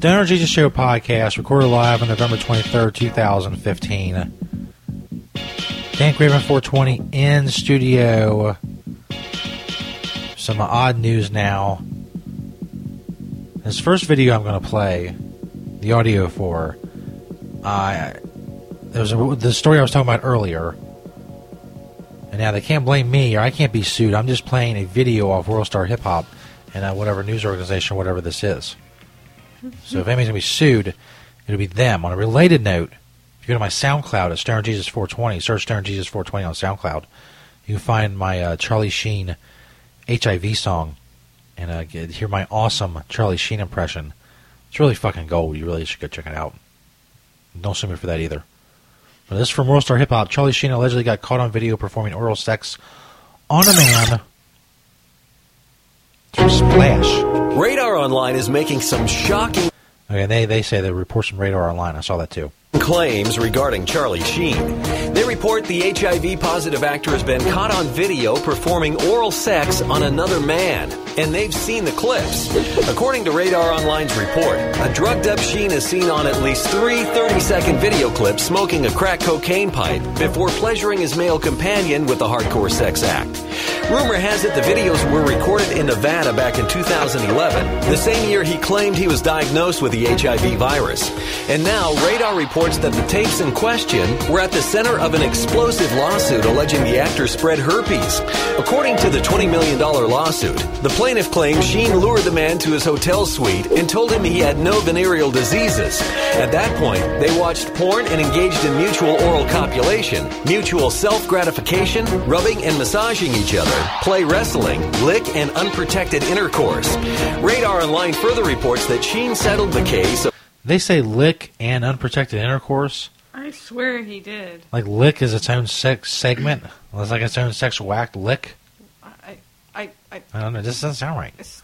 Stoner Jesus Show podcast, recorded live on November 23rd, 2015. Dank Raven 420 in studio. Some odd news now. This first video I'm going to play, the audio for, uh, there was a, the story I was talking about earlier. And now they can't blame me or I can't be sued. I'm just playing a video off World Star Hip Hop and uh, whatever news organization, whatever this is. So if anybody's gonna be sued, it'll be them. On a related note, if you go to my SoundCloud at Stoner Jesus 420, search Stoner Jesus 420 on SoundCloud, you can find my uh, Charlie Sheen HIV song and uh, get, hear my awesome Charlie Sheen impression. It's really fucking gold. You really should go check it out. Don't sue me for that either. But this is from World Star Hip Hop. Charlie Sheen allegedly got caught on video performing oral sex on a man. Through Splash. Radar Online is making some shocking Okay, they they say they report some radar online. I saw that too. claims regarding Charlie Sheen. They report the HIV positive actor has been caught on video performing oral sex on another man, and they've seen the clips. According to Radar Online's report, a drugged up Sheen is seen on at least three 30 second video clips smoking a crack cocaine pipe before pleasuring his male companion with a hardcore sex act. Rumor has it the videos were recorded in Nevada back in 2011, the same year he claimed he was diagnosed with the HIV virus. And now, Radar reports that the tapes in question were at the center of an explosive lawsuit alleging the actor spread herpes. According to the $20 million lawsuit, the plaintiff claims Sheen lured the man to his hotel suite and told him he had no venereal diseases. At that point, they watched porn and engaged in mutual oral copulation, mutual self gratification, rubbing and massaging each other, play wrestling, lick, and unprotected intercourse. Radar Online further reports that Sheen settled the case. Of- They say lick and unprotected intercourse. I swear he did. Like lick is its own sex segment. Well, it's like its own sexual act. Lick. I, I, I, I don't know. This doesn't sound right. It's-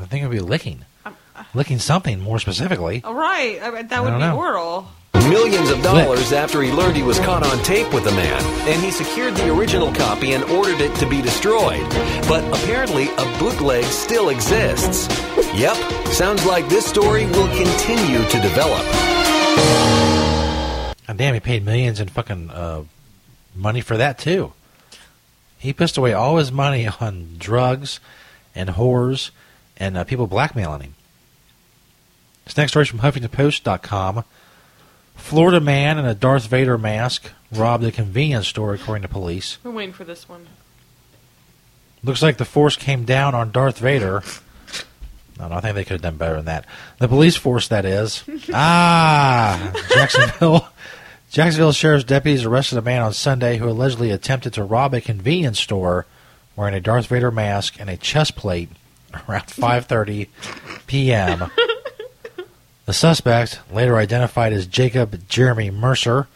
I think it would be licking. Um, licking something more specifically. all right. I, that I would be know. oral. Millions of dollars after he learned he was caught on tape with the man, and he secured the original copy and ordered it to be destroyed. But apparently, a bootleg still exists. Yep, sounds like this story will continue to develop. God damn, he paid millions in fucking uh, money for that too. He pissed away all his money on drugs and whores and uh, people blackmailing him. This next story is from HuffingtonPost.com. Florida man in a Darth Vader mask robbed a convenience store, according to police. We're waiting for this one. Looks like the force came down on Darth Vader. No, no, I think they could have done better than that. The police force, that is. ah, Jacksonville. Jacksonville sheriff's deputies arrested a man on Sunday who allegedly attempted to rob a convenience store wearing a Darth Vader mask and a chest plate around 5:30 p.m. The suspect, later identified as Jacob Jeremy Mercer,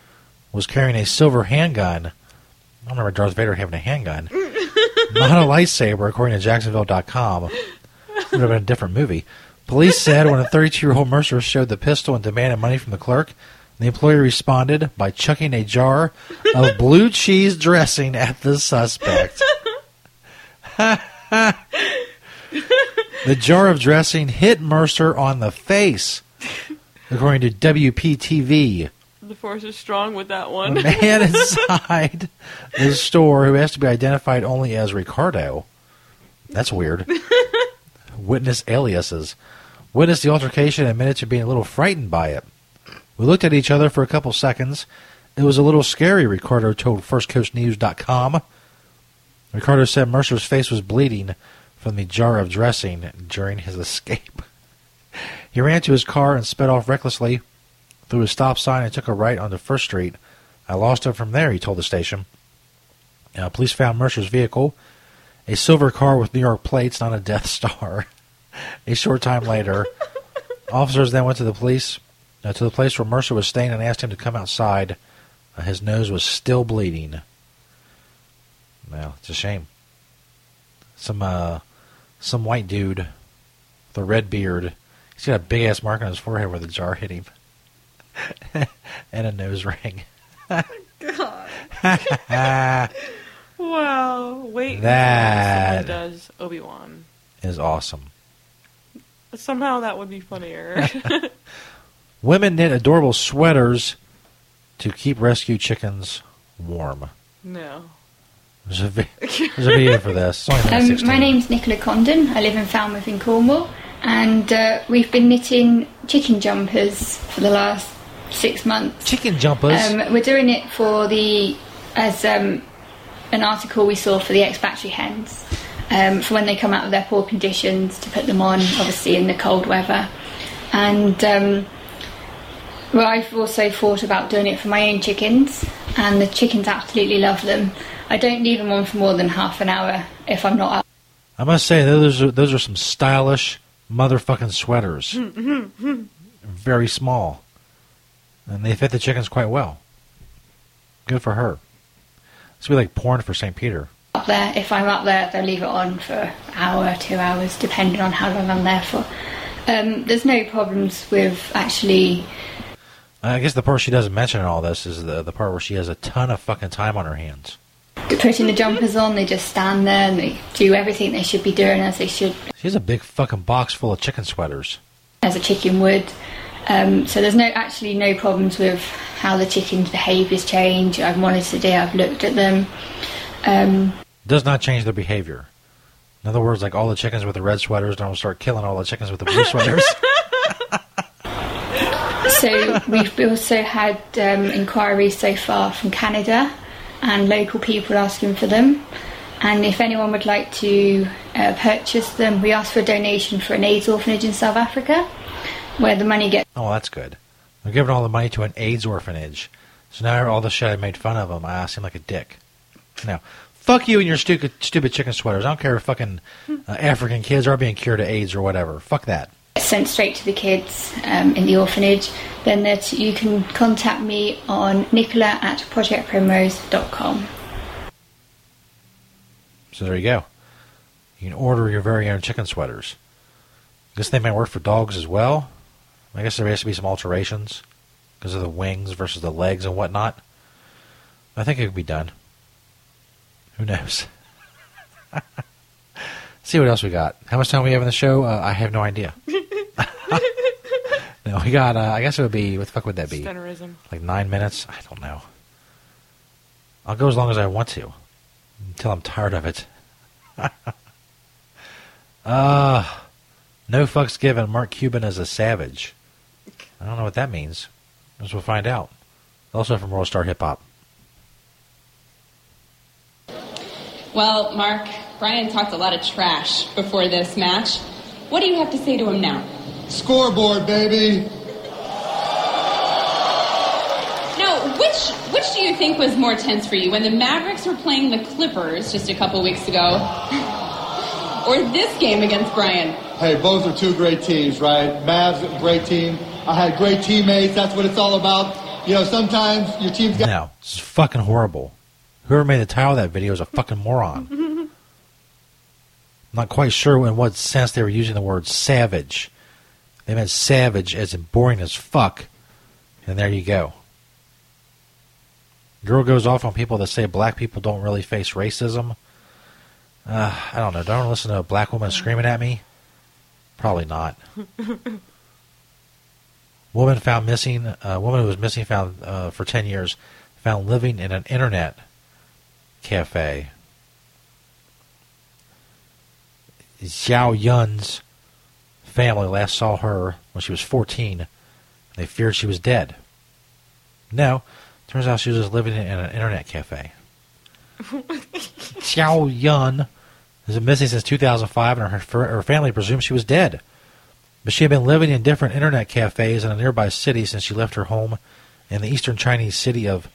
was carrying a silver handgun. I don't remember Darth Vader having a handgun. Not a lightsaber, according to Jacksonville.com. Would have been a different movie. Police said when a 32-year-old Mercer showed the pistol and demanded money from the clerk, the employee responded by chucking a jar of blue cheese dressing at the suspect. the jar of dressing hit Mercer on the face, according to WPTV. The force is strong with that one. A man inside the store who has to be identified only as Ricardo. That's weird. Witness aliases. Witnessed the altercation and admitted to being a little frightened by it. We looked at each other for a couple seconds. It was a little scary, Ricardo told FirstCoastNews.com. Ricardo said Mercer's face was bleeding from the jar of dressing during his escape. He ran to his car and sped off recklessly through a stop sign and took a right onto First Street. I lost him from there, he told the station. Uh, police found Mercer's vehicle, a silver car with New York plates, not a Death Star. a short time later, officers then went to the police uh, to the place where Mercer was staying and asked him to come outside. Uh, his nose was still bleeding. Well, it's a shame. Some uh, some white dude with a red beard. He's got a big ass mark on his forehead where the jar hit him, and a nose ring. God. wow. Wait. That- does Obi Wan. is awesome. Somehow that would be funnier. Women knit adorable sweaters to keep rescue chickens warm. no. There's a, vi- there's a video for this. It's only minute Um, my name's Nicola Condon. I live in Falmouth in Cornwall, and uh, we've been knitting chicken jumpers for the last six months. Chicken jumpers. Um, we're doing it for the as um, an article we saw for the ex-battery hens um, for when they come out of their poor conditions to put them on, obviously in the cold weather, and. Um, well, I've also thought about doing it for my own chickens, and the chickens absolutely love them. I don't leave them on for more than half an hour if I'm not up. I must say those are those are some stylish motherfucking sweaters. Very small, and they fit the chickens quite well. Good for her. This would be like porn for St. Peter. up there. If I'm up there, they'll leave it on for an hour, two hours, depending on how long I'm there for. Um, there's no problems with actually. I guess the part she doesn't mention in all this is the the part where she has a ton of fucking time on her hands. Putting the jumpers on, they just stand there and they do everything they should be doing as they should, She has a big fucking box full of chicken sweaters. as a chicken would. Um, so there's no actually no problems with how the chicken's behaviours change. I've monitored it. I've looked at them. Um, does not change their behavior. In other words, like all the chickens with the red sweaters don't start killing all the chickens with the blue sweaters. so we've also had um, inquiries so far from Canada and local people asking for them. And if anyone would like to uh, purchase them, we ask for a donation for an AIDS orphanage in South Africa, where the money gets. oh, that's good. They're giving all the money to an AIDS orphanage. So now all the shit I made fun of them, I seem like a dick. Now, fuck you and your stupid, stupid chicken sweaters. I don't care if fucking uh, African kids are being cured of AIDS or whatever. Fuck that. Sent straight to the kids um, in the orphanage, then that you can contact me on nicola at projectprimrose.com. So there you go. You can order your very own chicken sweaters. I guess they might work for dogs as well. I guess there has to be some alterations because of the wings versus the legs and whatnot. I think it could be done. Who knows? See what else we got. How much time we have in the show? Uh, I have no idea. no, we got. Uh, I guess it would be. What the fuck would that be? Stutterism. Like nine minutes? I don't know. I'll go as long as I want to until I'm tired of it. uh, no fucks given. Mark Cuban is a savage. I don't know what that means. Guess we'll find out. Also from World Star Hip Hop. Well, Mark, Brian talked a lot of trash before this match. What do you have to say to him now? Scoreboard, baby. No, which which do you think was more tense for you when the Mavericks were playing the Clippers just a couple weeks ago, or this game against Brian? Hey, both are two great teams, right? Mavs, a great team. I had great teammates. That's what it's all about. You know, sometimes your team's got. No, this is fucking horrible. Whoever made the title of that video is a fucking moron. I'm not quite sure in what sense they were using the word savage. They meant savage as in boring as fuck. And there you go. Girl goes off on people that say black people don't really face racism. Uh, I don't know. Don't listen to a black woman screaming at me. Probably not. Woman found missing. A woman who was missing found uh, for ten years, found living in an internet cafe. Xiao Yun's family last saw her when she was 14. They feared she was dead. No, turns out she was just living in an internet cafe. Xiao Yun has been missing since 2005, and her, her family presumes she was dead. But she had been living in different internet cafes in a nearby city since she left her home in the eastern Chinese city of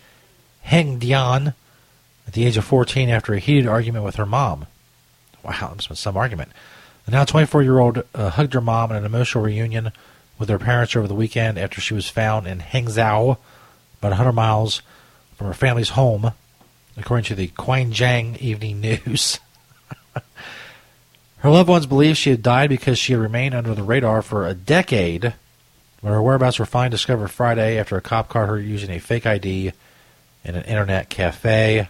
Hengdian at the age of 14 after a heated argument with her mom. Wow, that's been some argument. The now 24 year old uh, hugged her mom in an emotional reunion with her parents over the weekend after she was found in Hangzhou, about 100 miles from her family's home, according to the Quanjiang Evening News. her loved ones believe she had died because she had remained under the radar for a decade, but her whereabouts were finally discovered Friday after a cop caught her using a fake ID in an internet cafe.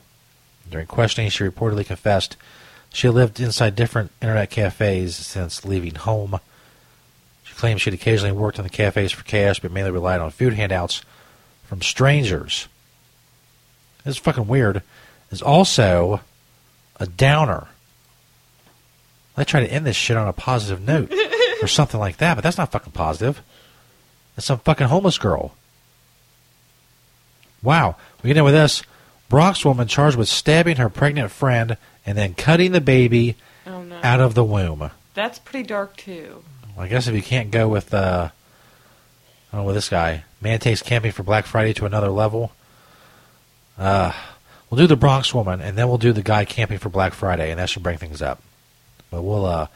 During questioning, she reportedly confessed she had lived inside different internet cafes since leaving home. She claims she'd occasionally worked in the cafes for cash, but mainly relied on food handouts from strangers. This is fucking weird. Is also a downer. I try to end this shit on a positive note or something like that, but that's not fucking positive. That's some fucking homeless girl. Wow. We get in with this. Bronx woman charged with stabbing her pregnant friend and then cutting the baby Oh, no. out of the womb. That's pretty dark too. I guess if you can't go with, uh, I don't know, with this guy, man takes camping for Black Friday to another level. Uh, we'll do the Bronx woman, and then we'll do the guy camping for Black Friday, and that should bring things up. But we'll, uh,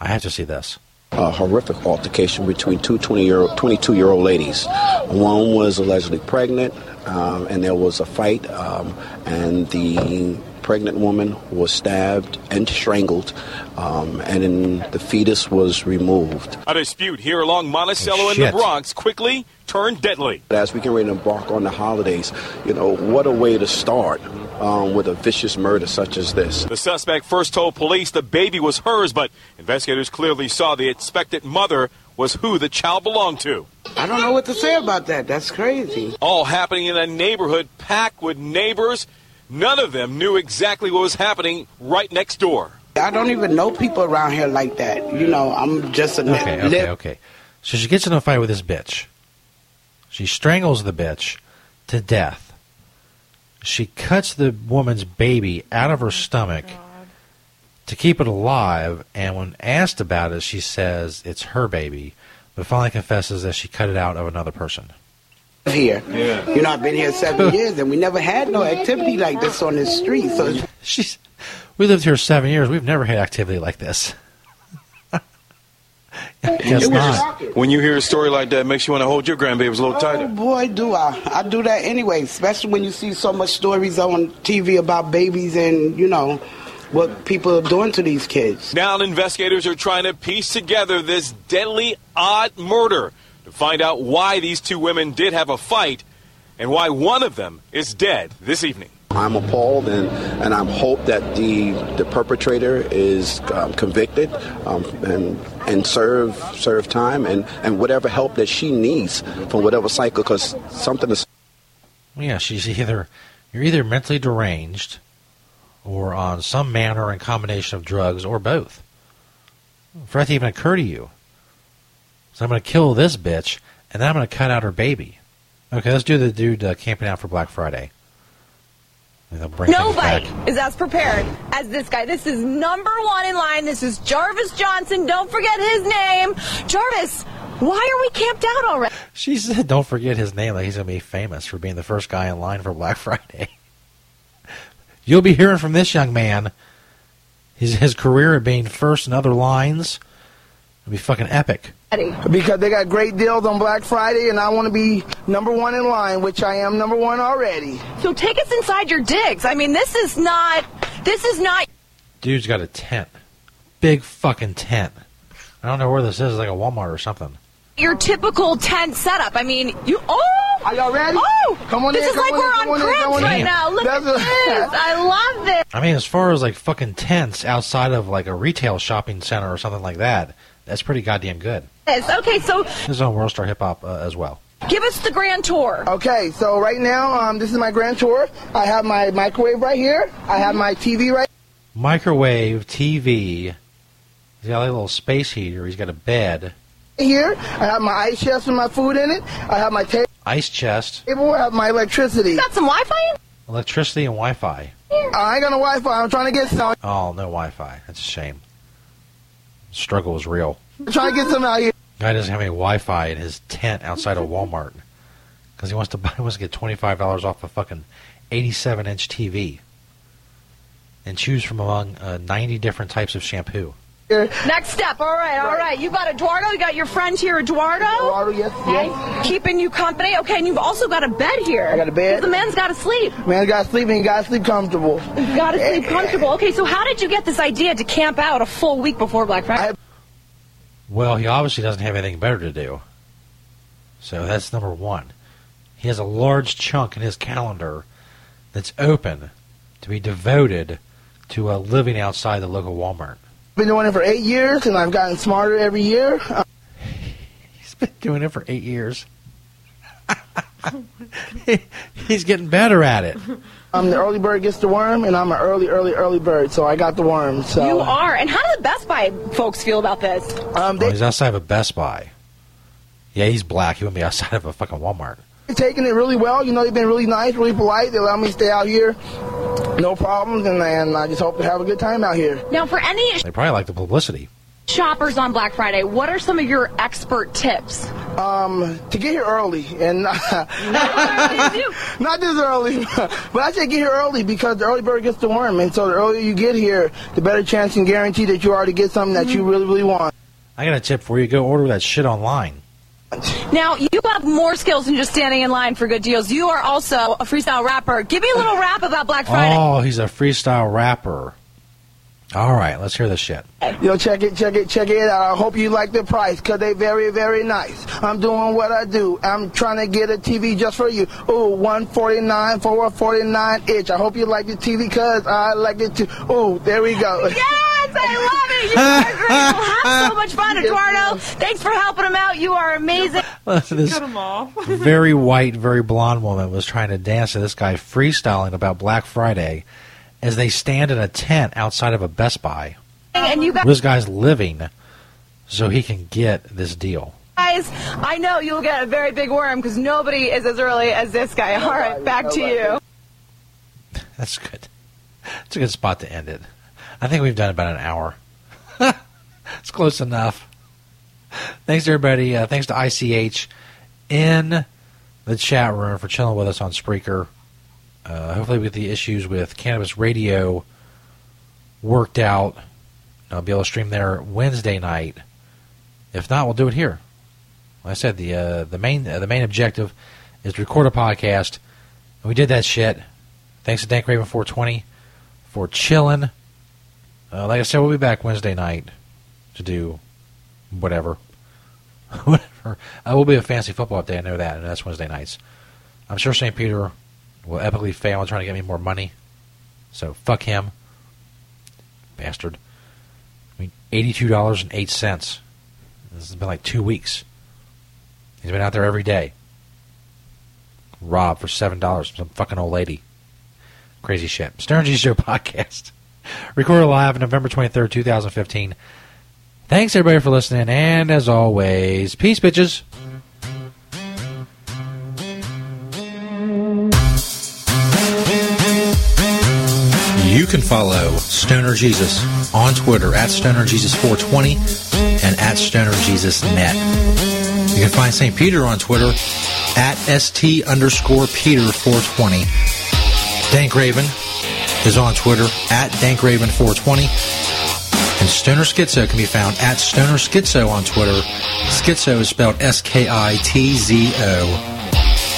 I have to see this. a horrific altercation between two 20 year, 22 year old ladies. One was allegedly pregnant, um, and there was a fight, um, and the pregnant woman was stabbed and strangled, um, and then the fetus was removed. A dispute here along Monticello in shit. the Bronx quickly turned deadly. As we get ready to embark on the holidays, you know, what a way to start um, with a vicious murder such as this. The suspect first told police the baby was hers, but investigators clearly saw the expectant mother was who the child belonged to. I don't know what to say about that. That's crazy. All happening in a neighborhood packed with neighbors. None of them knew exactly what was happening right next door. I don't even know people around here like that. You know, I'm just a Okay, okay, okay. So she gets in a fight with this bitch. She strangles the bitch to death. She cuts the woman's baby out of her stomach to keep it alive, and when asked about it, she says it's her baby, but finally confesses that she cut it out of another person. Here. Yeah. You know, I've been here seven years, and we never had no activity like this on the street. So She's. We lived here seven years. We've never had activity like this. Guess not. When you hear a story like that, it makes you want to hold your grandbabies a little Oh tighter. boy, do I! I do that anyway, especially when you see so much stories on TV about babies and you know what people are doing to these kids. Now investigators are trying to piece together this deadly, odd murder to find out why these two women did have a fight and why one of them is dead this evening. I'm appalled, and, and I hope that the the perpetrator is um, convicted um, and and serve serve time and, and whatever help that she needs from whatever cycle, because something is. Yeah, she's either you're either mentally deranged or on some manner and combination of drugs or both. For that to even occur to you. So I'm going to kill this bitch and then I'm going to cut out her baby. Okay, let's do the dude uh, camping out for Black Friday. Nobody is as prepared as this guy. This is number one in line. This is Jarvis Johnson. Don't forget his name. Jarvis, why are we camped out already? She said, "Don't forget his name. Like he's going to be famous for being the first guy in line for Black Friday." You'll be hearing from this young man. His his career of being first in other lines will be fucking epic. Because they got great deals on Black Friday, and I want to be number one in line, which I am number one already. So take us inside your digs. I mean, this is not. This is not. Dude's got a tent, big fucking tent. I don't know where this is. It's like a Walmart or something. Your typical tent setup. I mean, you. Oh, are y'all ready? Oh, Come on in. this in, is like on we're on come on in, cramps come in. right now. Look That's at a- this. I love this. I mean, as far as like fucking tents outside of like a retail shopping center or something like that, that's pretty goddamn good. Yes. Okay, so This is on World Star Hip Hop uh, as well. give us the grand tour. Okay, so right now, um, this is my grand tour. I have my microwave right here. I have my TV right Microwave, TV. He's got a little space heater. He's got a bed, here. I have my ice chest with my food in it. I have my ta- ice chest, table. I have my electricity. Got some Wi-Fi? electricity, and Wi-Fi. I ain't got no Wi-Fi. I'm trying to get some. Oh, no Wi-Fi. That's a shame. Struggle is real. Trying to get some out here. Guy doesn't have any Wi-Fi in his tent outside of Walmart because he wants to buy. He wants to get twenty five dollars off a fucking eighty-seven inch TV and choose from among uh, ninety different types of shampoo. Next step. All right, all right. You got Eduardo. You got your friend here, Eduardo. Eduardo, yes, yes. Keeping you company. Okay, and you've also got a bed here. I got a bed. The man's got to sleep. Man's got to sleep and you got to sleep comfortable. You've got to sleep comfortable. Okay, so how did you get this idea to camp out a full week before Black Friday? Well, he obviously doesn't have anything better to do. So that's number one. He has a large chunk in his calendar that's open to be devoted to uh, living outside the local Walmart. Been doing it for eight years, and I've gotten smarter every year. Uh, He's been doing it for eight years. He's getting better at it. I'm the early bird gets the worm, and I'm an early, early, early bird, so I got the worm. So You are. And how do the Best Buy folks feel about this? Um, Oh, he's outside of a Best Buy. Yeah, he's black. He wouldn't be outside of a fucking Walmart. They're taking it really well. You know, they've been really nice, really polite. They allow me to stay out here, no problems, and, and I just hope to have a good time out here. Now, for any They probably like the publicity. shoppers on Black Friday, what are some of your expert tips? Um, to get here early, and not this early, but I say get here early because the early bird gets the worm, and so the earlier you get here, the better chance and guarantee that you already get something that you really, really want. I got a tip for you. Go order that shit online. Now, you have more skills than just standing in line for good deals. You are also a freestyle rapper. Give me a little rap about Black oh, Friday. Oh, he's a freestyle rapper. All right, let's hear this shit. Yo, check it, check it, check it out. I hope you like the price, cause they very, very nice. I'm doing what I do. I'm trying to get a TV just for you. Ooh, 149 for a 49 inch. I hope you like the TV, cause I like it too. Ooh, there we go. Yes, I love it. You are great. We'll have so much fun, Eduardo. Thanks for helping him out. You are amazing. this very white, very blonde woman was trying to dance to this guy freestyling about Black Friday as they stand in a tent outside of a Best Buy. And you This guy's living so he can get this deal. guys, I know you'll get a very big worm because nobody is as early as this guy. All right, back to you. That's good. It's a good spot to end it. I think we've done about an hour. it's close enough. Thanks, everybody. Uh, thanks to ICH in the chat room for chilling with us on Spreaker. Uh, hopefully, with the issues with Cannabis Radio worked out, I'll be able to stream there Wednesday night. If not, we'll do it here. Like I said, the uh, the main uh, the main objective is to record a podcast, and we did that shit. Thanks to Dank Raven 420 for chilling. Uh, like I said, we'll be back Wednesday night to do whatever. whatever. Uh, will be a fancy football update, I know that, and that's Wednesday nights. I'm sure St. Peter will epically fail in trying to get me more money. So fuck him. Bastard. I mean, $82.08. This has been like two weeks. He's been out there every day. Robbed for $7 from some fucking old lady. Crazy shit. Stern G Show podcast. Recorded live November 23rd, 2015. Thanks everybody for listening, and as always, peace, bitches. You can follow Stoner Jesus on Twitter at Stoner Jesus 420 and at Stoner. You can find St. Peter on Twitter at ST underscore Peter 420. Dank Raven is on Twitter at DankRaven420. And Stoner Skitzo can be found at Stoner Skitzo on Twitter. Skitzo is spelled S K I T Z O.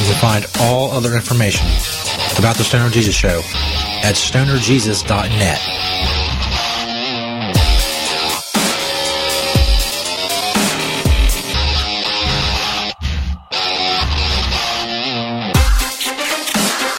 You can find all other information about the Stoner Jesus Show at stonerjesus.net.